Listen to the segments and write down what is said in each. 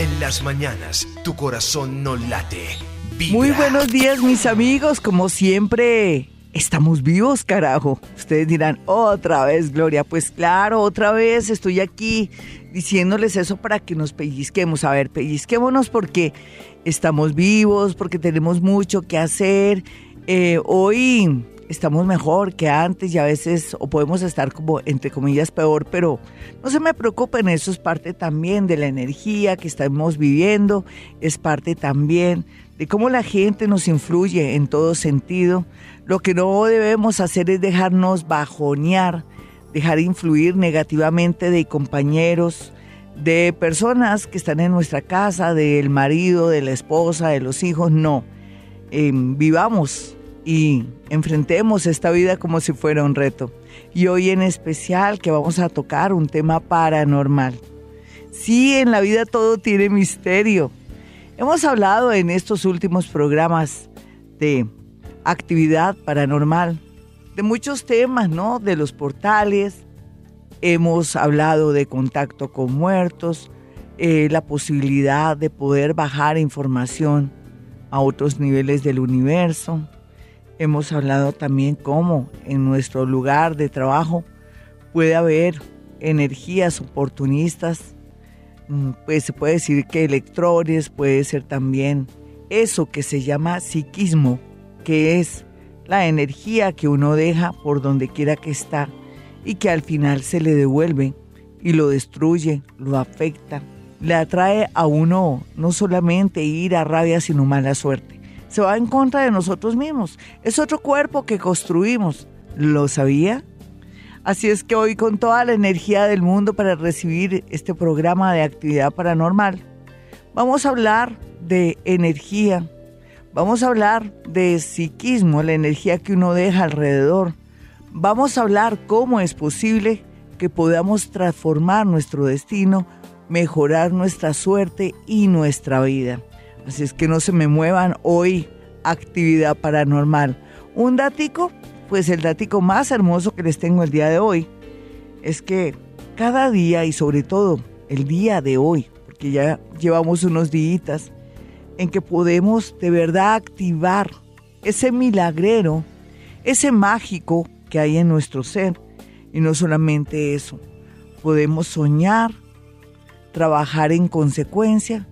En las mañanas, tu corazón no late. Muy buenos días, mis amigos. Como siempre, estamos vivos, carajo. Ustedes dirán, otra vez, Gloria. Pues claro, otra vez estoy aquí diciéndoles eso para que nos pellizquemos. A ver, pellizquémonos porque estamos vivos, porque tenemos mucho que hacer. Eh, hoy estamos mejor que antes y a veces o podemos estar como entre comillas peor, pero no se me preocupen, eso es parte también de la energía que estamos viviendo, es parte también de cómo la gente nos influye en todo sentido. Lo que no debemos hacer es dejarnos bajonear, dejar influir negativamente de compañeros, de personas que están en nuestra casa, del marido, de la esposa, de los hijos, no. Em, vivamos y enfrentemos esta vida como si fuera un reto. Y hoy en especial que vamos a tocar un tema paranormal. Sí, en la vida todo tiene misterio. Hemos hablado en estos últimos programas de actividad paranormal, de muchos temas, ¿no? De los portales. Hemos hablado de contacto con muertos, eh, la posibilidad de poder bajar información a otros niveles del universo Hemos hablado también cómo en nuestro lugar de trabajo puede haber energías oportunistas, mm, pues se puede decir que electrones, puede ser también eso que se llama psiquismo, que es la energía que uno deja por donde quiera que está y que al final se le devuelve y lo destruye, lo afecta, le atrae a uno no solamente ira, rabia, sino mala suerte se va en contra de nosotros mismos. Es otro cuerpo que construimos. ¿Lo sabía? Así es que hoy con toda la energía del mundo para recibir este programa de actividad paranormal, vamos a hablar de energía, vamos a hablar de psiquismo, la energía que uno deja alrededor. Vamos a hablar cómo es posible que podamos transformar nuestro destino, mejorar nuestra suerte y nuestra vida. Así es que no se me muevan hoy actividad paranormal. Un datico, pues el datico más hermoso que les tengo el día de hoy es que cada día y sobre todo el día de hoy, porque ya llevamos unos días en que podemos de verdad activar ese milagrero, ese mágico que hay en nuestro ser. Y no solamente eso, podemos soñar, trabajar en consecuencia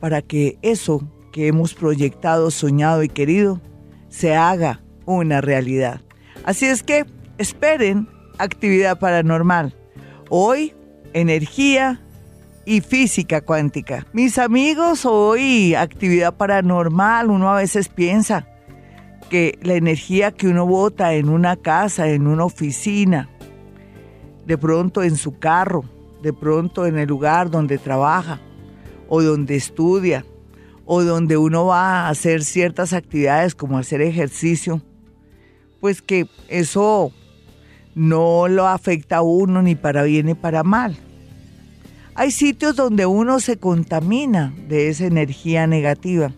para que eso que hemos proyectado, soñado y querido se haga una realidad. Así es que esperen actividad paranormal. Hoy, energía y física cuántica. Mis amigos, hoy actividad paranormal, uno a veces piensa que la energía que uno bota en una casa, en una oficina, de pronto en su carro, de pronto en el lugar donde trabaja, o donde estudia o donde uno va a hacer ciertas actividades como hacer ejercicio, pues que eso no lo afecta a uno ni para bien ni para mal. Hay sitios donde uno se contamina de esa energía negativa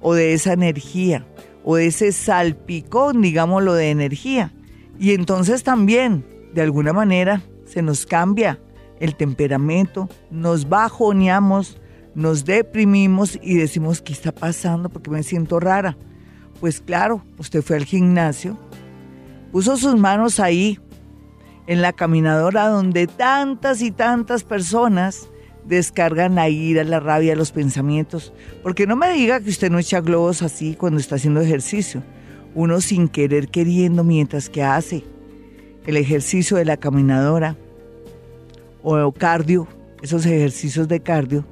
o de esa energía o de ese salpicón, digámoslo, de energía. Y entonces también, de alguna manera, se nos cambia el temperamento, nos bajoneamos, nos deprimimos y decimos, ¿qué está pasando? Porque me siento rara. Pues claro, usted fue al gimnasio, puso sus manos ahí, en la caminadora donde tantas y tantas personas descargan la ira, la rabia, los pensamientos. Porque no me diga que usted no echa globos así cuando está haciendo ejercicio. Uno sin querer queriendo mientras que hace el ejercicio de la caminadora o cardio, esos ejercicios de cardio,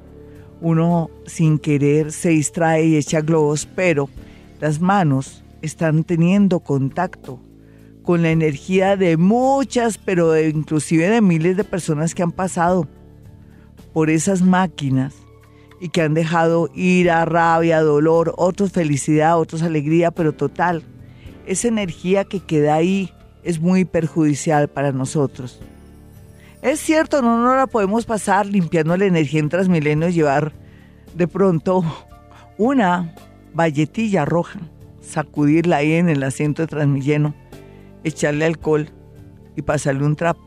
uno sin querer se distrae y echa globos, pero las manos están teniendo contacto con la energía de muchas, pero inclusive de miles de personas que han pasado por esas máquinas y que han dejado ira, rabia, dolor, otros felicidad, otros alegría, pero total, esa energía que queda ahí es muy perjudicial para nosotros. Es cierto, no, no la podemos pasar limpiando la energía en Transmilenio y llevar de pronto una valletilla roja, sacudirla ahí en el asiento de Transmilenio, echarle alcohol y pasarle un trapo.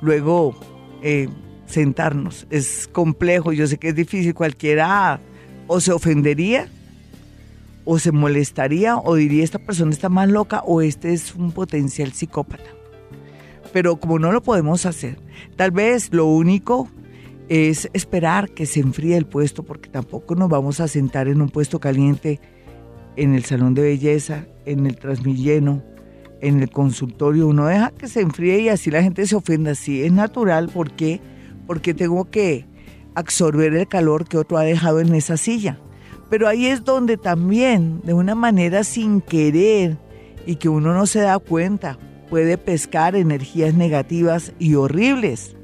Luego eh, sentarnos. Es complejo, yo sé que es difícil. Cualquiera o se ofendería, o se molestaría, o diría esta persona está más loca, o este es un potencial psicópata. Pero como no lo podemos hacer, tal vez lo único es esperar que se enfríe el puesto, porque tampoco nos vamos a sentar en un puesto caliente en el salón de belleza, en el transmilleno, en el consultorio. Uno deja que se enfríe y así la gente se ofenda. Sí, es natural. ¿Por qué? Porque tengo que absorber el calor que otro ha dejado en esa silla. Pero ahí es donde también, de una manera sin querer y que uno no se da cuenta, puede pescar energías negativas y horribles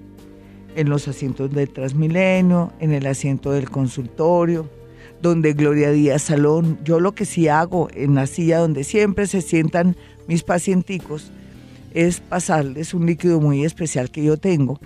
en los asientos del Transmilenio, en el asiento del consultorio, donde Gloria Díaz Salón, yo lo que sí hago en la silla donde siempre se sientan mis pacienticos es pasarles un líquido muy especial que yo tengo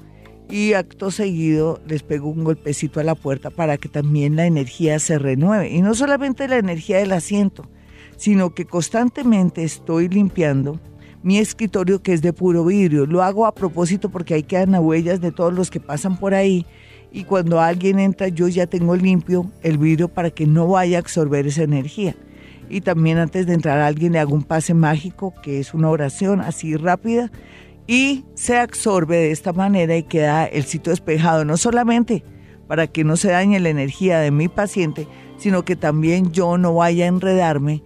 y acto seguido les pego un golpecito a la puerta para que también la energía se renueve. Y no solamente la energía del asiento, sino que constantemente estoy limpiando mi escritorio que es de puro vidrio. Lo hago a propósito porque ahí quedan las huellas de todos los que pasan por ahí y cuando alguien entra yo ya tengo limpio el vidrio para que no vaya a absorber esa energía. Y también antes de entrar a alguien le hago un pase mágico, que es una oración así rápida, y se absorbe de esta manera y queda el sitio despejado, no solamente para que no se dañe la energía de mi paciente, sino que también yo no vaya a enredarme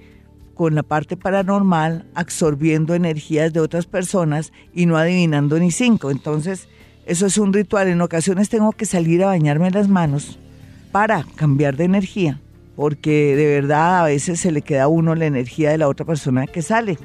con la parte paranormal, absorbiendo energías de otras personas y no adivinando ni cinco. Entonces, eso es un ritual. En ocasiones tengo que salir a bañarme las manos para cambiar de energía, porque de verdad a veces se le queda a uno la energía de la otra persona que sale.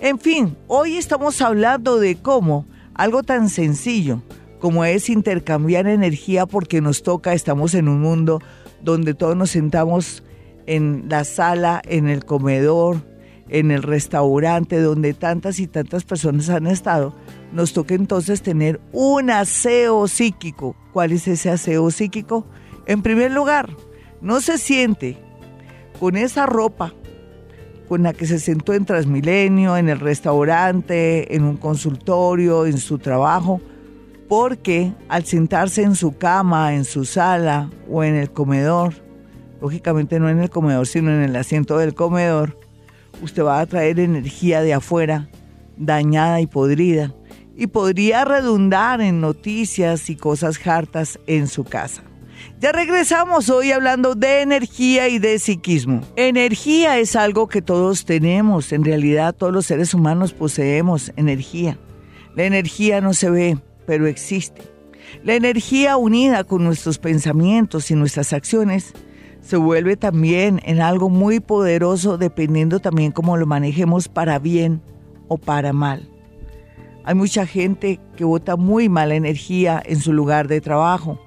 En fin, hoy estamos hablando de cómo algo tan sencillo como es intercambiar energía porque nos toca, estamos en un mundo donde todos nos sentamos en la sala, en el comedor, en el restaurante, donde tantas y tantas personas han estado, nos toca entonces tener un aseo psíquico. ¿Cuál es ese aseo psíquico? En primer lugar, no se siente con esa ropa con la que se sentó en Transmilenio, en el restaurante, en un consultorio, en su trabajo, porque al sentarse en su cama, en su sala o en el comedor, lógicamente no en el comedor, sino en el asiento del comedor, usted va a traer energía de afuera, dañada y podrida, y podría redundar en noticias y cosas hartas en su casa. Ya regresamos hoy hablando de energía y de psiquismo. Energía es algo que todos tenemos, en realidad todos los seres humanos poseemos energía. La energía no se ve, pero existe. La energía unida con nuestros pensamientos y nuestras acciones se vuelve también en algo muy poderoso dependiendo también cómo lo manejemos para bien o para mal. Hay mucha gente que bota muy mala energía en su lugar de trabajo,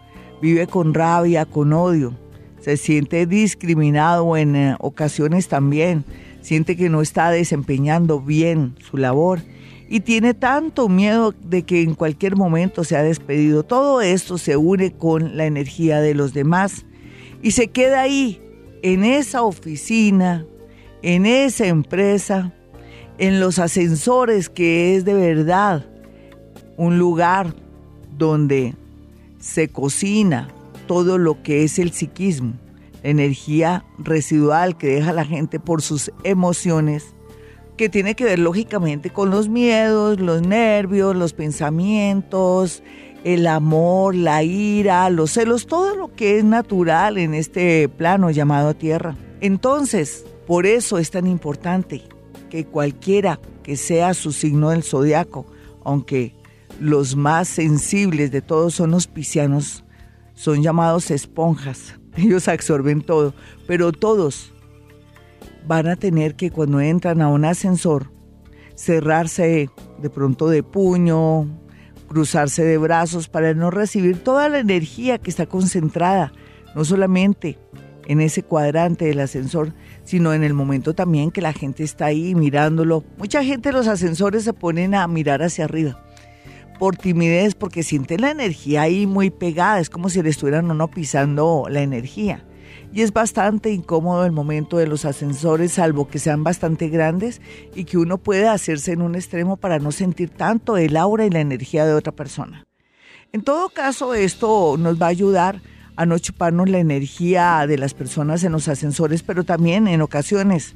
vive con rabia, con odio, se siente discriminado en eh, ocasiones también, siente que no está desempeñando bien su labor y tiene tanto miedo de que en cualquier momento sea despedido. Todo esto se une con la energía de los demás y se queda ahí, en esa oficina, en esa empresa, en los ascensores, que es de verdad un lugar donde se cocina todo lo que es el psiquismo, la energía residual que deja la gente por sus emociones, que tiene que ver lógicamente con los miedos, los nervios, los pensamientos, el amor, la ira, los celos, todo lo que es natural en este plano llamado Tierra. Entonces, por eso es tan importante que cualquiera que sea su signo del zodiaco, aunque los más sensibles de todos son los piscianos, son llamados esponjas. Ellos absorben todo, pero todos van a tener que cuando entran a un ascensor cerrarse de pronto de puño, cruzarse de brazos para no recibir toda la energía que está concentrada, no solamente en ese cuadrante del ascensor, sino en el momento también que la gente está ahí mirándolo. Mucha gente en los ascensores se ponen a mirar hacia arriba por timidez, porque sienten la energía ahí muy pegada, es como si le estuvieran uno pisando la energía. Y es bastante incómodo el momento de los ascensores, salvo que sean bastante grandes y que uno pueda hacerse en un extremo para no sentir tanto el aura y la energía de otra persona. En todo caso, esto nos va a ayudar a no chuparnos la energía de las personas en los ascensores, pero también en ocasiones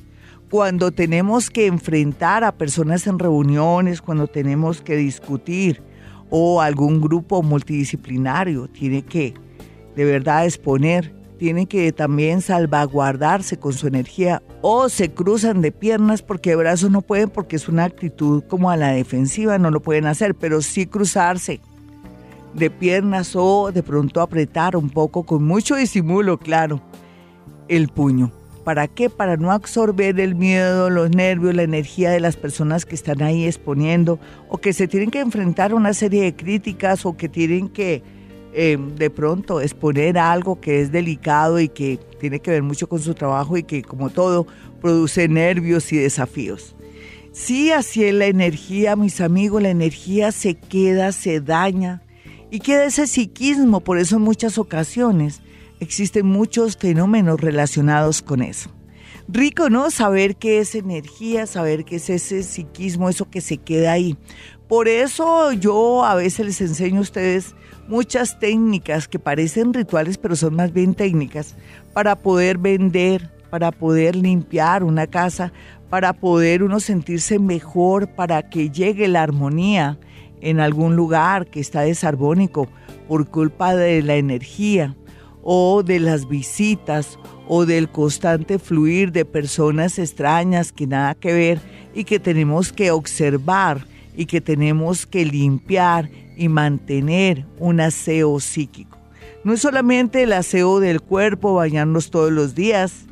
cuando tenemos que enfrentar a personas en reuniones, cuando tenemos que discutir o algún grupo multidisciplinario tiene que de verdad exponer, tiene que también salvaguardarse con su energía o se cruzan de piernas porque de brazos no pueden porque es una actitud como a la defensiva, no lo pueden hacer, pero sí cruzarse de piernas o de pronto apretar un poco con mucho disimulo, claro, el puño. ¿Para qué? Para no absorber el miedo, los nervios, la energía de las personas que están ahí exponiendo o que se tienen que enfrentar a una serie de críticas o que tienen que eh, de pronto exponer algo que es delicado y que tiene que ver mucho con su trabajo y que como todo produce nervios y desafíos. Sí, así es la energía, mis amigos, la energía se queda, se daña y queda ese psiquismo, por eso en muchas ocasiones existen muchos fenómenos relacionados con eso. Rico, ¿no? Saber qué es energía, saber qué es ese psiquismo, eso que se queda ahí. Por eso yo a veces les enseño a ustedes muchas técnicas que parecen rituales, pero son más bien técnicas, para poder vender, para poder limpiar una casa, para poder uno sentirse mejor, para que llegue la armonía en algún lugar que está desarmónico por culpa de la energía o de las visitas o del constante fluir de personas extrañas que nada que ver y que tenemos que observar y que tenemos que limpiar y mantener un aseo psíquico. No es solamente el aseo del cuerpo, bañarnos todos los días,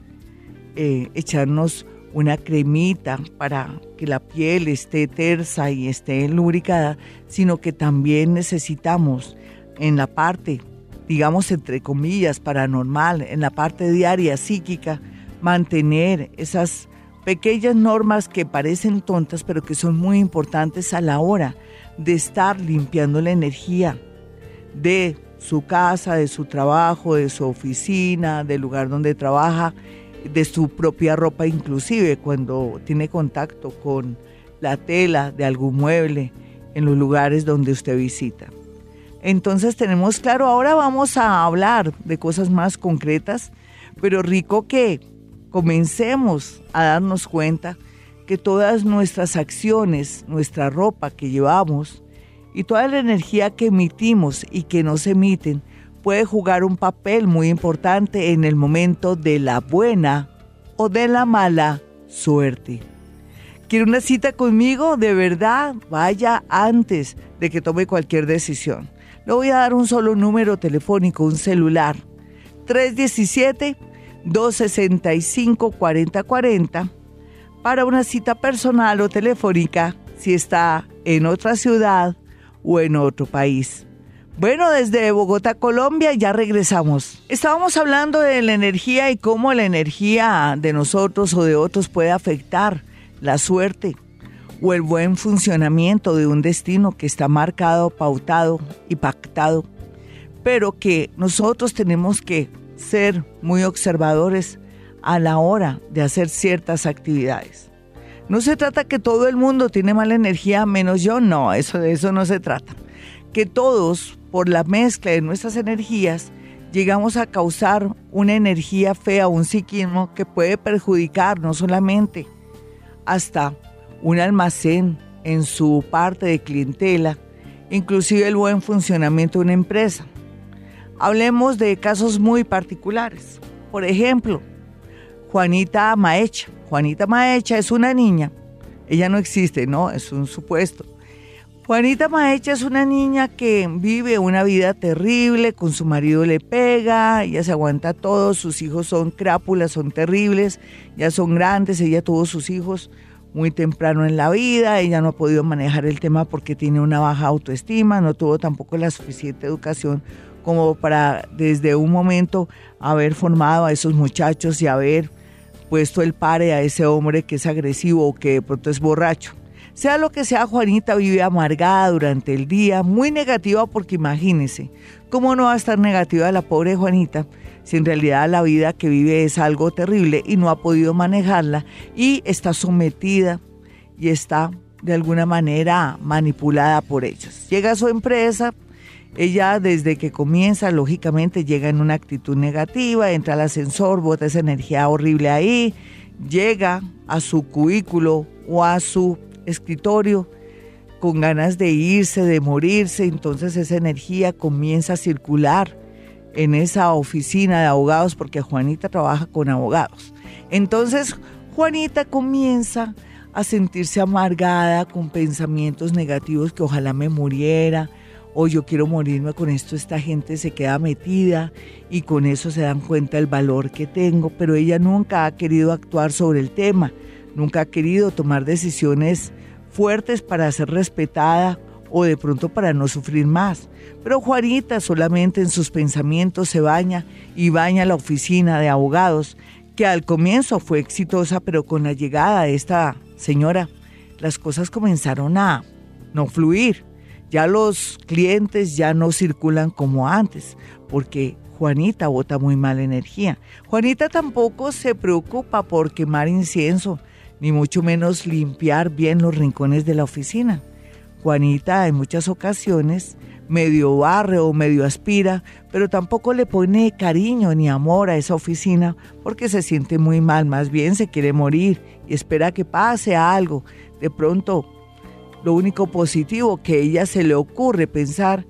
eh, echarnos una cremita para que la piel esté tersa y esté lubricada, sino que también necesitamos en la parte digamos entre comillas, paranormal, en la parte diaria psíquica, mantener esas pequeñas normas que parecen tontas, pero que son muy importantes a la hora de estar limpiando la energía de su casa, de su trabajo, de su oficina, del lugar donde trabaja, de su propia ropa, inclusive cuando tiene contacto con la tela de algún mueble en los lugares donde usted visita. Entonces tenemos claro, ahora vamos a hablar de cosas más concretas, pero rico que comencemos a darnos cuenta que todas nuestras acciones, nuestra ropa que llevamos y toda la energía que emitimos y que nos emiten puede jugar un papel muy importante en el momento de la buena o de la mala suerte. ¿Quiere una cita conmigo? De verdad, vaya antes de que tome cualquier decisión. Le voy a dar un solo número telefónico, un celular. 317-265-4040 para una cita personal o telefónica si está en otra ciudad o en otro país. Bueno, desde Bogotá, Colombia, ya regresamos. Estábamos hablando de la energía y cómo la energía de nosotros o de otros puede afectar la suerte o el buen funcionamiento de un destino que está marcado, pautado y pactado, pero que nosotros tenemos que ser muy observadores a la hora de hacer ciertas actividades. No se trata que todo el mundo tiene mala energía menos yo, no, eso de eso no se trata. Que todos, por la mezcla de nuestras energías, llegamos a causar una energía fea, un psiquismo que puede perjudicar no solamente hasta un almacén en su parte de clientela, inclusive el buen funcionamiento de una empresa. Hablemos de casos muy particulares. Por ejemplo, Juanita Maecha. Juanita Maecha es una niña. Ella no existe, no, es un supuesto. Juanita Maecha es una niña que vive una vida terrible, con su marido le pega, ella se aguanta todo, sus hijos son crápulas, son terribles, ya son grandes, ella tuvo sus hijos muy temprano en la vida, ella no ha podido manejar el tema porque tiene una baja autoestima, no tuvo tampoco la suficiente educación como para desde un momento haber formado a esos muchachos y haber puesto el pare a ese hombre que es agresivo o que de pronto es borracho. Sea lo que sea, Juanita vive amargada durante el día, muy negativa porque imagínese, ¿cómo no va a estar negativa la pobre Juanita? si en realidad la vida que vive es algo terrible y no ha podido manejarla y está sometida y está de alguna manera manipulada por ellos. Llega a su empresa Ella desde que comienza, lógicamente, llega en una actitud negativa, entra al ascensor, bota esa energía horrible ahí, llega a su cubículo o a su escritorio con ganas de irse, de morirse, entonces esa energía comienza a circular en esa oficina de abogados porque Juanita trabaja con abogados. Entonces Juanita comienza a sentirse amargada con pensamientos negativos que ojalá me muriera o yo quiero morirme con esto, esta gente se queda metida y con eso se dan cuenta el valor que tengo, pero ella nunca ha querido actuar sobre el tema, nunca ha querido tomar decisiones fuertes para ser respetada o de pronto para no sufrir más. Pero Juanita solamente en sus pensamientos se baña y baña la oficina de abogados, que al comienzo fue exitosa, pero con la llegada de esta señora, las cosas comenzaron a no fluir. Ya los clientes ya no circulan como antes, porque Juanita bota muy mala energía. Juanita tampoco se preocupa por quemar incienso, ni mucho menos limpiar bien los rincones de la oficina. Juanita en muchas ocasiones medio barre o medio aspira, pero tampoco le pone cariño ni amor a esa oficina porque se siente muy mal, más bien se quiere morir y espera que pase algo. De pronto, lo único positivo que a ella se le ocurre pensar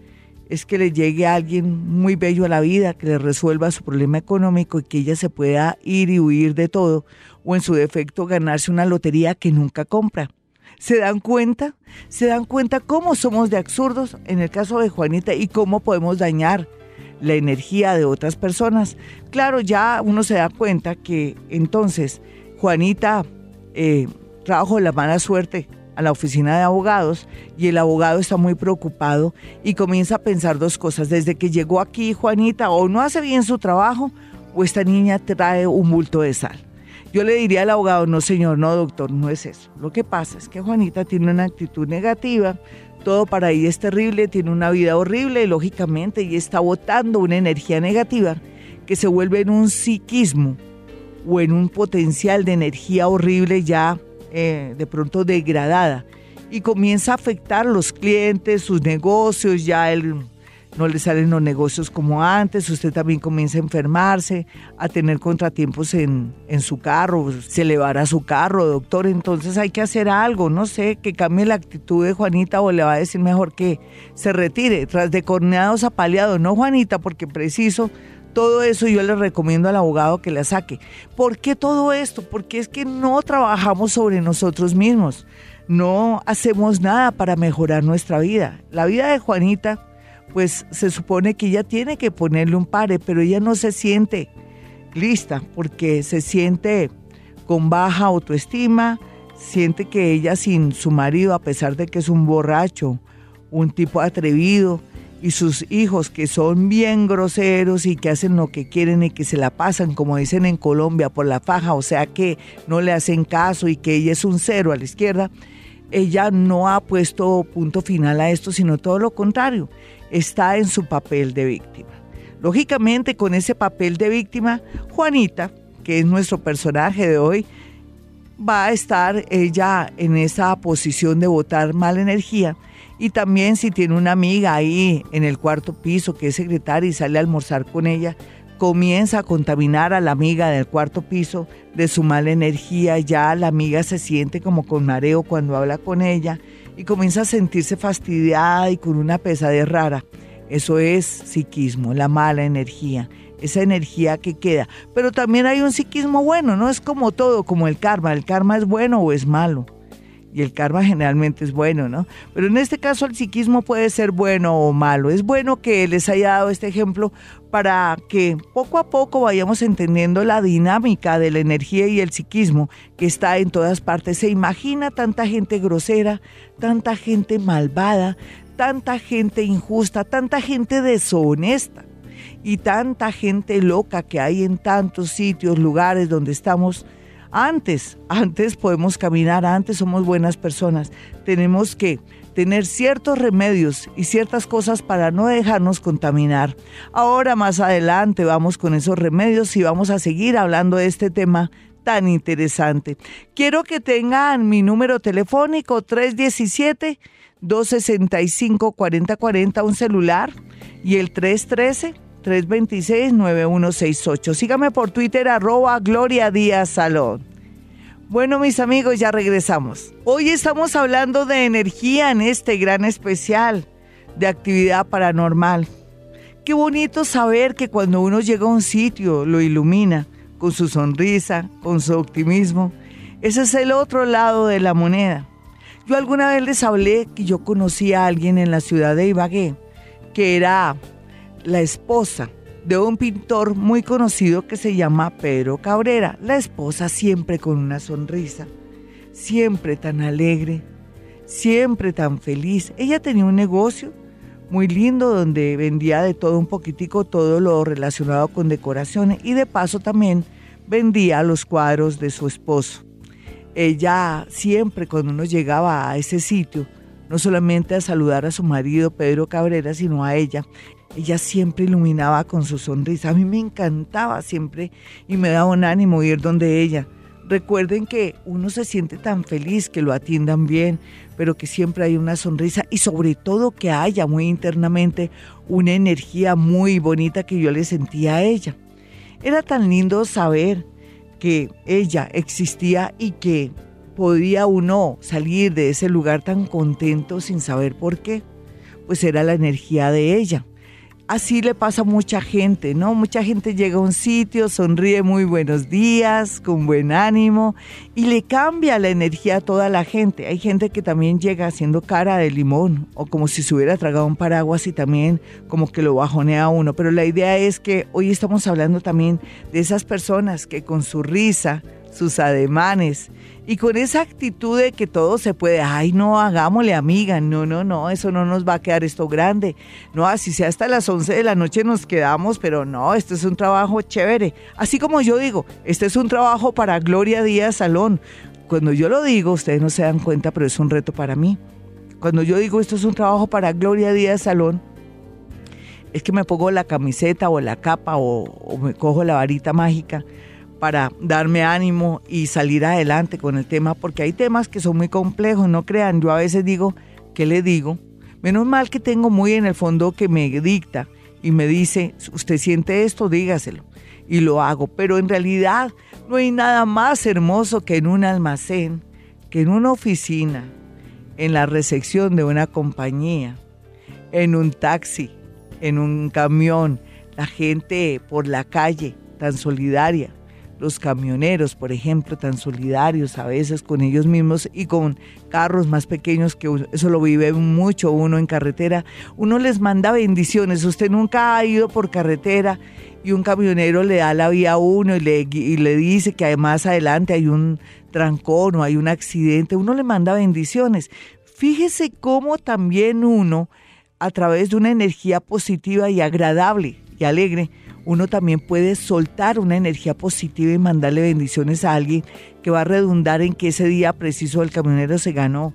es que le llegue alguien muy bello a la vida, que le resuelva su problema económico y que ella se pueda ir y huir de todo, o en su defecto ganarse una lotería que nunca compra. ¿Se dan cuenta? ¿Se dan cuenta cómo somos de absurdos en el caso de Juanita y cómo podemos dañar la energía de otras personas? Claro, ya uno se da cuenta que entonces Juanita eh, trajo la mala suerte a la oficina de abogados y el abogado está muy preocupado y comienza a pensar dos cosas. Desde que llegó aquí Juanita o no hace bien su trabajo o esta niña trae un bulto de sal. Yo le diría al abogado, no señor, no doctor, no es eso. Lo que pasa es que Juanita tiene una actitud negativa, todo para ella es terrible, tiene una vida horrible y lógicamente ella está botando una energía negativa que se vuelve en un psiquismo o en un potencial de energía horrible ya eh, de pronto degradada. Y comienza a afectar los clientes, sus negocios, ya el no le salen los negocios como antes, usted también comienza a enfermarse, a tener contratiempos en, en su carro, se le va a su carro, doctor, entonces hay que hacer algo, no sé, que cambie la actitud de Juanita o le va a decir mejor que se retire, tras de corneados apaleados, no Juanita, porque preciso todo eso yo le recomiendo al abogado que la saque. ¿Por qué todo esto? Porque es que no trabajamos sobre nosotros mismos, no hacemos nada para mejorar nuestra vida. La vida de Juanita pues se supone que ella tiene que ponerle un pare, pero ella no se siente lista porque se siente con baja autoestima, siente que ella sin su marido, a pesar de que es un borracho, un tipo atrevido, y sus hijos que son bien groseros y que hacen lo que quieren y que se la pasan, como dicen en Colombia, por la faja, o sea que no le hacen caso y que ella es un cero a la izquierda, ella no ha puesto punto final a esto, sino todo lo contrario está en su papel de víctima. Lógicamente, con ese papel de víctima, Juanita, que es nuestro personaje de hoy, va a estar ella en esa posición de botar mala energía. Y también si tiene una amiga ahí en el cuarto piso que es secretaria y sale a almorzar con ella, comienza a contaminar a la amiga del cuarto piso de su mala energía. Ya la amiga se siente como con mareo cuando habla con ella y comienza a sentirse fastidiada y con una pesadez rara. Eso es psiquismo, la mala energía, esa energía que queda. Pero también hay un psiquismo bueno, no es como todo, como el karma. El karma es bueno o es malo y el karma generalmente es bueno, ¿no? Pero en este caso el psiquismo puede ser bueno o malo. Es bueno que les haya dado este ejemplo para que poco a poco vayamos entendiendo la dinámica de la energía y el psiquismo que está en todas partes. Se imagina tanta gente grosera, tanta gente malvada, tanta gente injusta, tanta gente deshonesta y tanta gente loca que hay en tantos sitios, lugares donde estamos antes, antes podemos caminar, antes somos buenas personas. Tenemos que tener ciertos remedios y ciertas cosas para no dejarnos contaminar. Ahora más adelante vamos con esos remedios y vamos a seguir hablando de este tema tan interesante. Quiero que tengan mi número telefónico 317 265-4040, un celular, y el 313-326-9168. Sígame por Twitter, arroba Gloria Díaz Salón. Bueno, mis amigos, ya regresamos. Hoy estamos hablando de energía en este gran especial de actividad paranormal. Qué bonito saber que cuando uno llega a un sitio lo ilumina con su sonrisa, con su optimismo. Ese es el otro lado de la moneda. Yo alguna vez les hablé que yo conocí a alguien en la ciudad de Ibagué, que era la esposa de un pintor muy conocido que se llama Pedro Cabrera. La esposa siempre con una sonrisa, siempre tan alegre, siempre tan feliz. Ella tenía un negocio muy lindo donde vendía de todo un poquitico, todo lo relacionado con decoraciones y de paso también vendía los cuadros de su esposo. Ella siempre cuando uno llegaba a ese sitio, no solamente a saludar a su marido Pedro Cabrera, sino a ella, ella siempre iluminaba con su sonrisa. A mí me encantaba siempre y me daba un ánimo ir donde ella. Recuerden que uno se siente tan feliz que lo atiendan bien, pero que siempre hay una sonrisa y sobre todo que haya muy internamente una energía muy bonita que yo le sentía a ella. Era tan lindo saber que ella existía y que podía uno salir de ese lugar tan contento sin saber por qué. Pues era la energía de ella así le pasa a mucha gente, ¿no? Mucha gente llega a un sitio, sonríe muy buenos días, con buen ánimo y le cambia la energía a toda la gente. Hay gente que también llega haciendo cara de limón o como si se hubiera tragado un paraguas y también como que lo bajonea a uno. Pero la idea es que hoy estamos hablando también de esas personas que con su risa, sus ademanes y con esa actitud de que todo se puede, ay no, hagámosle amiga, no, no, no, eso no nos va a quedar esto grande, no, así sea hasta las 11 de la noche nos quedamos, pero no, esto es un trabajo chévere, así como yo digo, este es un trabajo para Gloria Díaz Salón, cuando yo lo digo, ustedes no se dan cuenta, pero es un reto para mí, cuando yo digo esto es un trabajo para Gloria Díaz Salón, es que me pongo la camiseta o la capa o me cojo la varita mágica para darme ánimo y salir adelante con el tema, porque hay temas que son muy complejos, no crean, yo a veces digo, ¿qué le digo? Menos mal que tengo muy en el fondo que me dicta y me dice, usted siente esto, dígaselo, y lo hago, pero en realidad no hay nada más hermoso que en un almacén, que en una oficina, en la recepción de una compañía, en un taxi, en un camión, la gente por la calle tan solidaria, los camioneros, por ejemplo, tan solidarios a veces con ellos mismos y con carros más pequeños, que eso lo vive mucho uno en carretera, uno les manda bendiciones. Usted nunca ha ido por carretera y un camionero le da la vía a uno y le, y le dice que más adelante hay un trancón o hay un accidente, uno le manda bendiciones. Fíjese cómo también uno, a través de una energía positiva y agradable y alegre, uno también puede soltar una energía positiva y mandarle bendiciones a alguien que va a redundar en que ese día preciso el camionero se ganó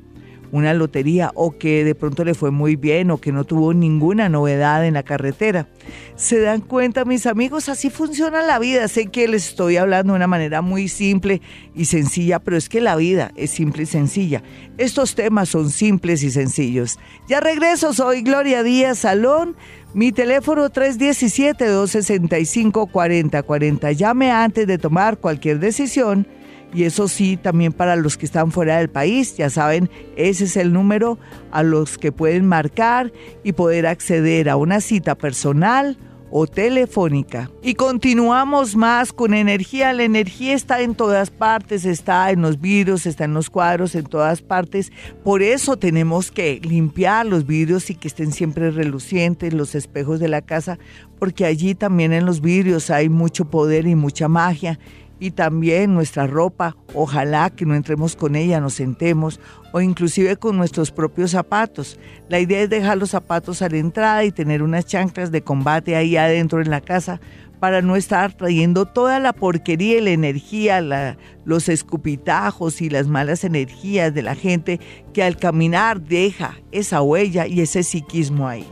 una lotería o que de pronto le fue muy bien o que no tuvo ninguna novedad en la carretera. ¿Se dan cuenta, mis amigos? Así funciona la vida. Sé que les estoy hablando de una manera muy simple y sencilla, pero es que la vida es simple y sencilla. Estos temas son simples y sencillos. Ya regreso, soy Gloria Díaz Salón. Mi teléfono 317-265-4040. Llame antes de tomar cualquier decisión. Y eso sí, también para los que están fuera del país, ya saben, ese es el número a los que pueden marcar y poder acceder a una cita personal o telefónica. Y continuamos más con energía. La energía está en todas partes, está en los vidrios, está en los cuadros, en todas partes. Por eso tenemos que limpiar los vidrios y que estén siempre relucientes, los espejos de la casa, porque allí también en los vidrios hay mucho poder y mucha magia y también nuestra ropa, ojalá que no entremos con ella, nos sentemos o inclusive con nuestros propios zapatos. La idea es dejar los zapatos a la entrada y tener unas chanclas de combate ahí adentro en la casa para no estar trayendo toda la porquería y la energía, los escupitajos y las malas energías de la gente que al caminar deja esa huella y ese psiquismo ahí.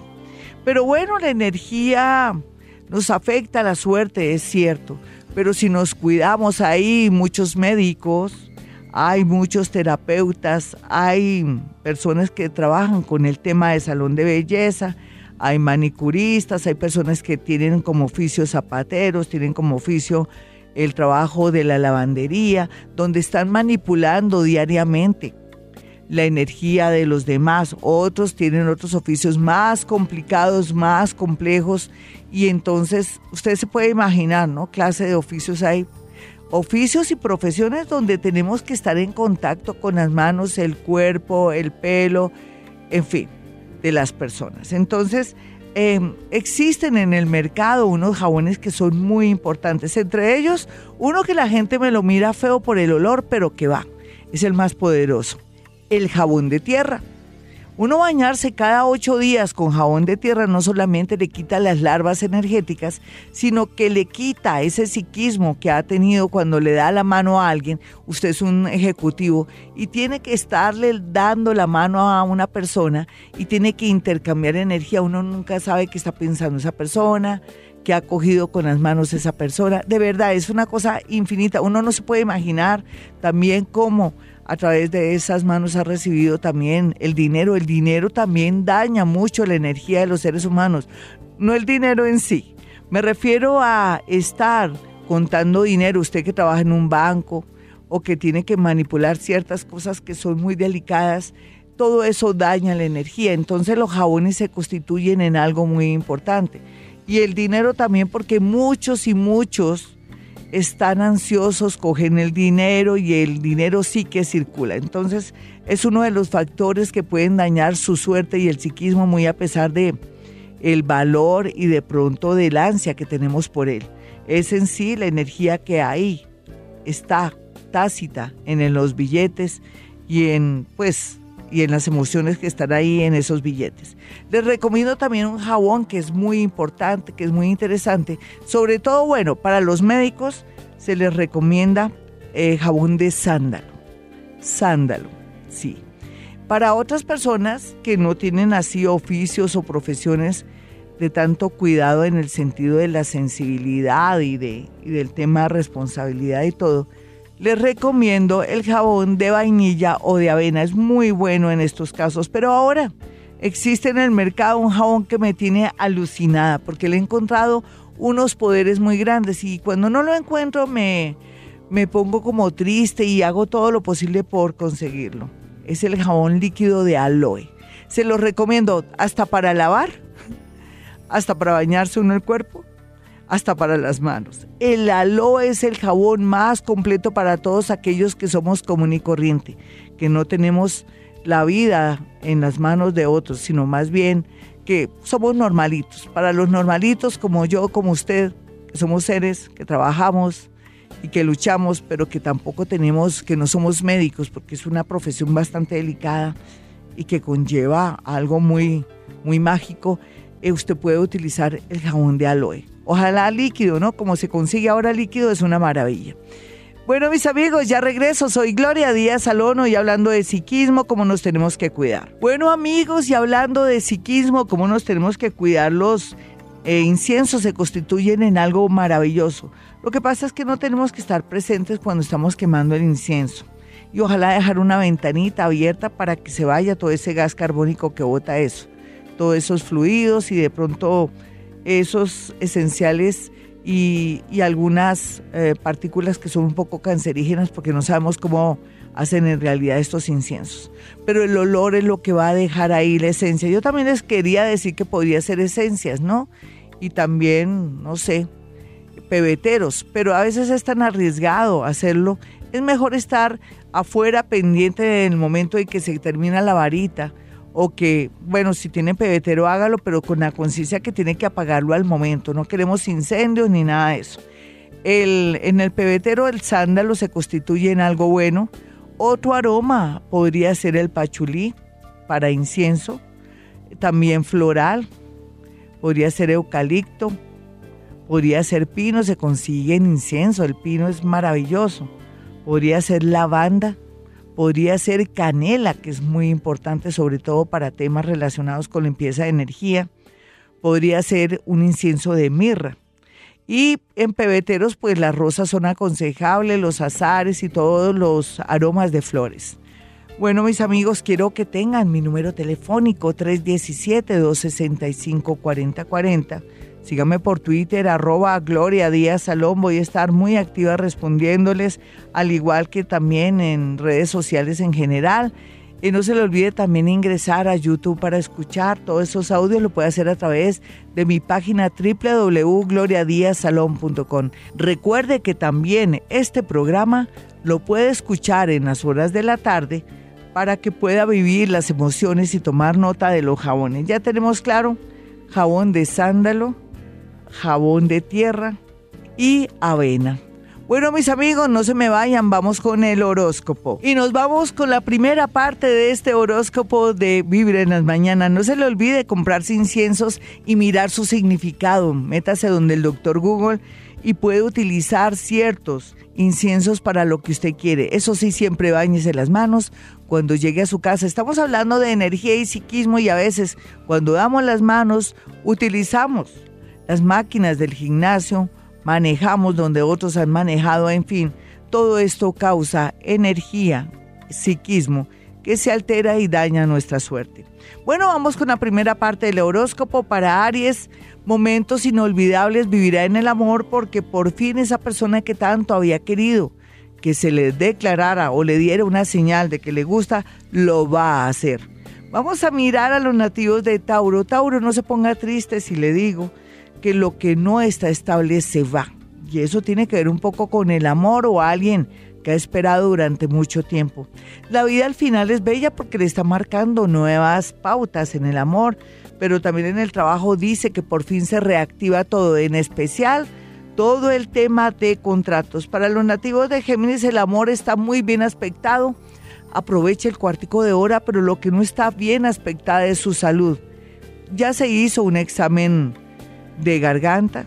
Pero bueno, la energía nos afecta la suerte, es cierto pero si nos cuidamos ahí, muchos médicos hay muchos terapeutas, hay personas que trabajan con el tema de salón de belleza, hay manicuristas, hay personas que tienen como oficio zapateros, tienen como oficio el trabajo de la lavandería, donde están manipulando diariamente la energía de los demás. Otros tienen otros oficios más complicados, más complejos, y entonces usted se puede imaginar, ¿no? Clase de oficios hay oficios y profesiones donde tenemos que estar en contacto con las manos, el cuerpo, el pelo, en fin, de las personas. Entonces, em, existen en el mercado unos jabones que son muy importantes. Entre ellos, uno que la gente me lo mira feo por el olor, pero que va, es el más poderoso, el jabón de tierra. Uno bañarse cada ocho días con jabón de tierra no solamente le quita las larvas energéticas, sino que le quita ese psiquismo que ha tenido cuando le da la mano a alguien. Usted es un ejecutivo y tiene que estarle dando la mano a una persona y tiene que intercambiar energía. Uno nunca sabe qué está pensando esa persona, qué ha cogido con las manos esa persona. De verdad, es una cosa infinita. Uno no se puede imaginar también cómo a través de esas manos ha recibido también el dinero. El dinero también daña mucho la energía de los seres humanos, no el dinero en sí. Me refiero a estar contando dinero, usted que trabaja en un banco o que tiene que manipular ciertas cosas que son muy delicadas, todo eso daña la energía. Entonces los jabones se constituyen en algo muy importante. Y el dinero también porque muchos y muchos están ansiosos, cogen el dinero y el dinero sí que circula. Entonces es uno de los factores que pueden dañar su suerte y el psiquismo muy a pesar de el valor y de pronto del ansia que tenemos por él. Es en sí la energía que hay, está tácita en los billetes y en pues y en las emociones que están ahí en esos billetes. Les recomiendo también un jabón que es muy importante, que es muy interesante. Sobre todo, bueno, para los médicos se les recomienda eh, jabón de sándalo. Sándalo, sí. Para otras personas que no tienen así oficios o profesiones de tanto cuidado en el sentido de la sensibilidad y, de, y del tema de responsabilidad y todo, les recomiendo el jabón de vainilla o de avena. Es muy bueno en estos casos. Pero ahora existe en el mercado un jabón que me tiene alucinada porque le he encontrado unos poderes muy grandes y cuando no lo encuentro me, me pongo como triste y hago todo lo posible por conseguirlo. Es el jabón líquido de aloe. Se lo recomiendo hasta para lavar, hasta para bañarse uno el cuerpo hasta para las manos. El aloe es el jabón más completo para todos aquellos que somos común y corriente, que no tenemos la vida en las manos de otros, sino más bien que somos normalitos. Para los normalitos como yo, como usted, que somos seres que trabajamos y que luchamos, pero que tampoco tenemos, que no somos médicos, porque es una profesión bastante delicada y que conlleva algo muy, muy mágico, usted puede utilizar el jabón de aloe. Ojalá líquido, ¿no? Como se consigue ahora líquido es una maravilla. Bueno, mis amigos, ya regreso. Soy Gloria Díaz Salono y hablando de psiquismo, cómo nos tenemos que cuidar. Bueno, amigos, y hablando de psiquismo, cómo nos tenemos que cuidar, los eh, inciensos se constituyen en algo maravilloso. Lo que pasa es que no tenemos que estar presentes cuando estamos quemando el incienso. Y ojalá dejar una ventanita abierta para que se vaya todo ese gas carbónico que bota eso, todos esos fluidos y de pronto esos esenciales y, algunas eh, partículas que son un poco cancerígenas porque no sabemos cómo hacen en realidad estos inciensos. Pero el olor es lo que va a dejar ahí la esencia. Yo también les quería decir que podría ser esencias, ¿no? Y también, no sé, pebeteros, pero a veces es tan arriesgado hacerlo. Es mejor estar afuera pendiente del momento en que se termina la varita o que, bueno, si tiene pebetero hágalo, pero con la conciencia que tiene que apagarlo al momento. No queremos incendios ni nada de eso. El, en el pebetero el sándalo se constituye en algo bueno. Otro aroma podría ser el pachulí para incienso, también floral, podría ser eucalipto, podría ser pino, se consigue en incienso, el pino es maravilloso, podría ser lavanda, podría ser canela, que es muy importante sobre todo para temas relacionados con limpieza de energía, podría ser un incienso de mirra. Y en pebeteros, pues las rosas son aconsejables, los azares y todos los aromas de flores. Bueno, mis amigos, quiero que tengan mi número telefónico 317-265-4040. Síganme por Twitter, arroba Gloria Díaz Salón. Voy a estar muy activa respondiéndoles, al igual que también en redes sociales en general. Y no se le olvide también ingresar a YouTube para escuchar todos esos audios. Lo puede hacer a través de mi página www.gloriadiazalón.com. Recuerde que también este programa lo puede escuchar en las horas de la tarde para que pueda vivir las emociones y tomar nota de los jabones. Ya tenemos claro, jabón de sándalo, jabón de tierra y avena. Bueno, mis amigos, no se me vayan, vamos con el horóscopo. Y nos vamos con la primera parte de este horóscopo de Vibra en las Mañanas. No se le olvide comprarse inciensos y mirar su significado. Métase donde el doctor Google y puede utilizar ciertos inciensos para lo que usted quiere. Eso sí, siempre bañese las manos cuando llegue a su casa. Estamos hablando de energía y psiquismo y a veces cuando damos las manos utilizamos las máquinas del gimnasio manejamos donde otros han manejado, en fin, todo esto causa energía, psiquismo, que se altera y daña nuestra suerte. Bueno, vamos con la primera parte del horóscopo para Aries. Momentos inolvidables vivirá en el amor porque por fin esa persona que tanto había querido que se le declarara o le diera una señal de que le gusta, lo va a hacer. Vamos a mirar a los nativos de Tauro. Tauro, no se ponga triste si le digo que lo que no está estable se va. Y eso tiene que ver un poco con el amor o alguien que ha esperado durante mucho tiempo. La vida al final es bella porque le está marcando nuevas pautas en el amor, pero también en el trabajo dice que por fin se reactiva todo, en especial todo el tema de contratos. Para los nativos de Géminis el amor está muy bien aspectado. Aproveche el cuartico de hora, pero lo que no está bien aspectado es su salud. Ya se hizo un examen de garganta,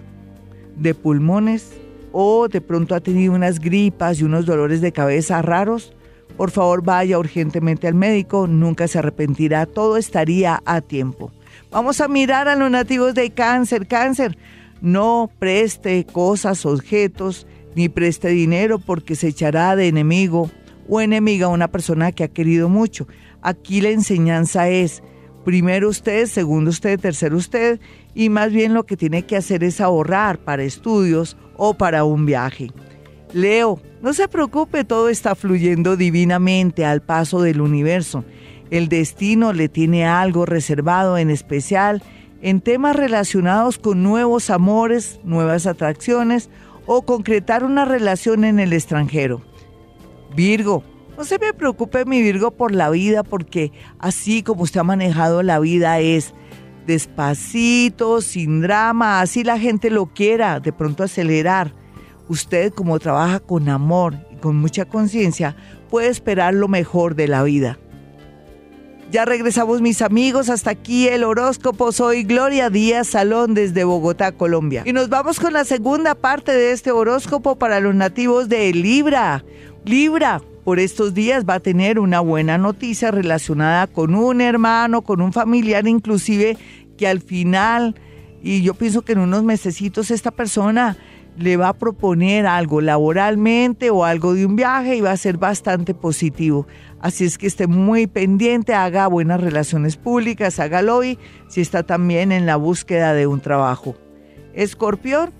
de pulmones o de pronto ha tenido unas gripas y unos dolores de cabeza raros, por favor vaya urgentemente al médico, nunca se arrepentirá, todo estaría a tiempo. Vamos a mirar a los nativos de cáncer. Cáncer, no preste cosas, objetos, ni preste dinero porque se echará de enemigo o enemiga a una persona que ha querido mucho. Aquí la enseñanza es, primero usted, segundo usted, tercero usted, y más bien lo que tiene que hacer es ahorrar para estudios o para un viaje. Leo, no se preocupe, todo está fluyendo divinamente al paso del universo. El destino le tiene algo reservado en especial en temas relacionados con nuevos amores, nuevas atracciones o concretar una relación en el extranjero. Virgo, no se me preocupe mi Virgo por la vida porque así como usted ha manejado la vida es despacito, sin drama, así la gente lo quiera, de pronto acelerar. Usted como trabaja con amor y con mucha conciencia, puede esperar lo mejor de la vida. Ya regresamos mis amigos, hasta aquí el horóscopo. Soy Gloria Díaz Salón desde Bogotá, Colombia. Y nos vamos con la segunda parte de este horóscopo para los nativos de Libra. Libra, por estos días va a tener una buena noticia relacionada con un hermano, con un familiar inclusive, que al final, y yo pienso que en unos mesecitos esta persona le va a proponer algo laboralmente o algo de un viaje y va a ser bastante positivo. Así es que esté muy pendiente, haga buenas relaciones públicas, hágalo hoy si está también en la búsqueda de un trabajo. Escorpión,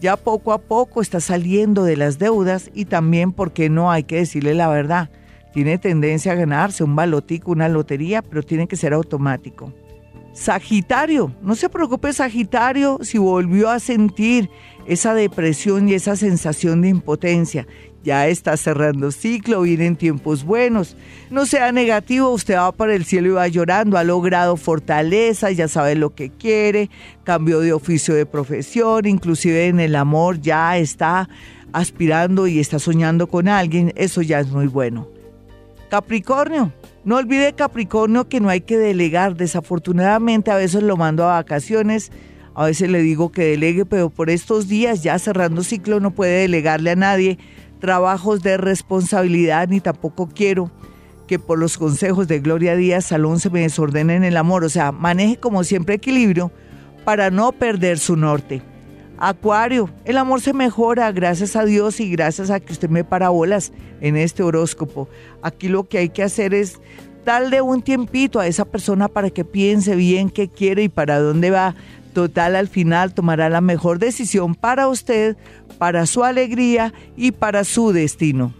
ya poco a poco está saliendo de las deudas y también porque no hay que decirle la verdad. Tiene tendencia a ganarse un balotico, una lotería, pero tiene que ser automático. Sagitario, no se preocupe Sagitario si volvió a sentir esa depresión y esa sensación de impotencia. Ya está cerrando ciclo, vienen tiempos buenos. No sea negativo, usted va para el cielo y va llorando, ha logrado fortaleza, ya sabe lo que quiere, cambió de oficio de profesión, inclusive en el amor ya está aspirando y está soñando con alguien, eso ya es muy bueno. Capricornio, no olvide Capricornio que no hay que delegar. Desafortunadamente a veces lo mando a vacaciones, a veces le digo que delegue, pero por estos días ya cerrando ciclo no puede delegarle a nadie trabajos de responsabilidad ni tampoco quiero que por los consejos de Gloria Díaz Salón se me desordenen el amor. O sea, maneje como siempre equilibrio para no perder su norte. Acuario, el amor se mejora gracias a Dios y gracias a que usted me parabolas en este horóscopo. Aquí lo que hay que hacer es darle un tiempito a esa persona para que piense bien qué quiere y para dónde va. Total, al final tomará la mejor decisión para usted, para su alegría y para su destino.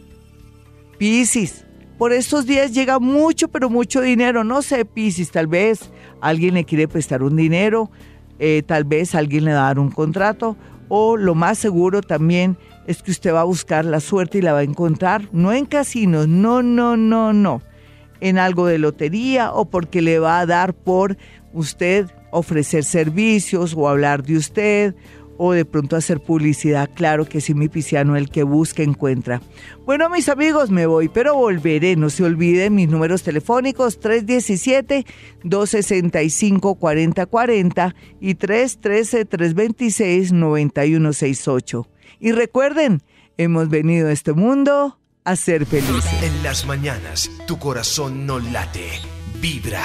Piscis, por estos días llega mucho, pero mucho dinero. No sé, Piscis, tal vez alguien le quiere prestar un dinero, eh, tal vez alguien le va a dar un contrato, o lo más seguro también es que usted va a buscar la suerte y la va a encontrar, no en casinos, no, no, no, no, en algo de lotería o porque le va a dar por usted ofrecer servicios o hablar de usted o de pronto hacer publicidad. Claro que sí, mi pisciano, el que busca encuentra. Bueno, mis amigos, me voy, pero volveré. No se olviden mis números telefónicos 317-265-4040 y 313-326-9168. Y recuerden, hemos venido a este mundo a ser felices. En las mañanas, tu corazón no late, vibra.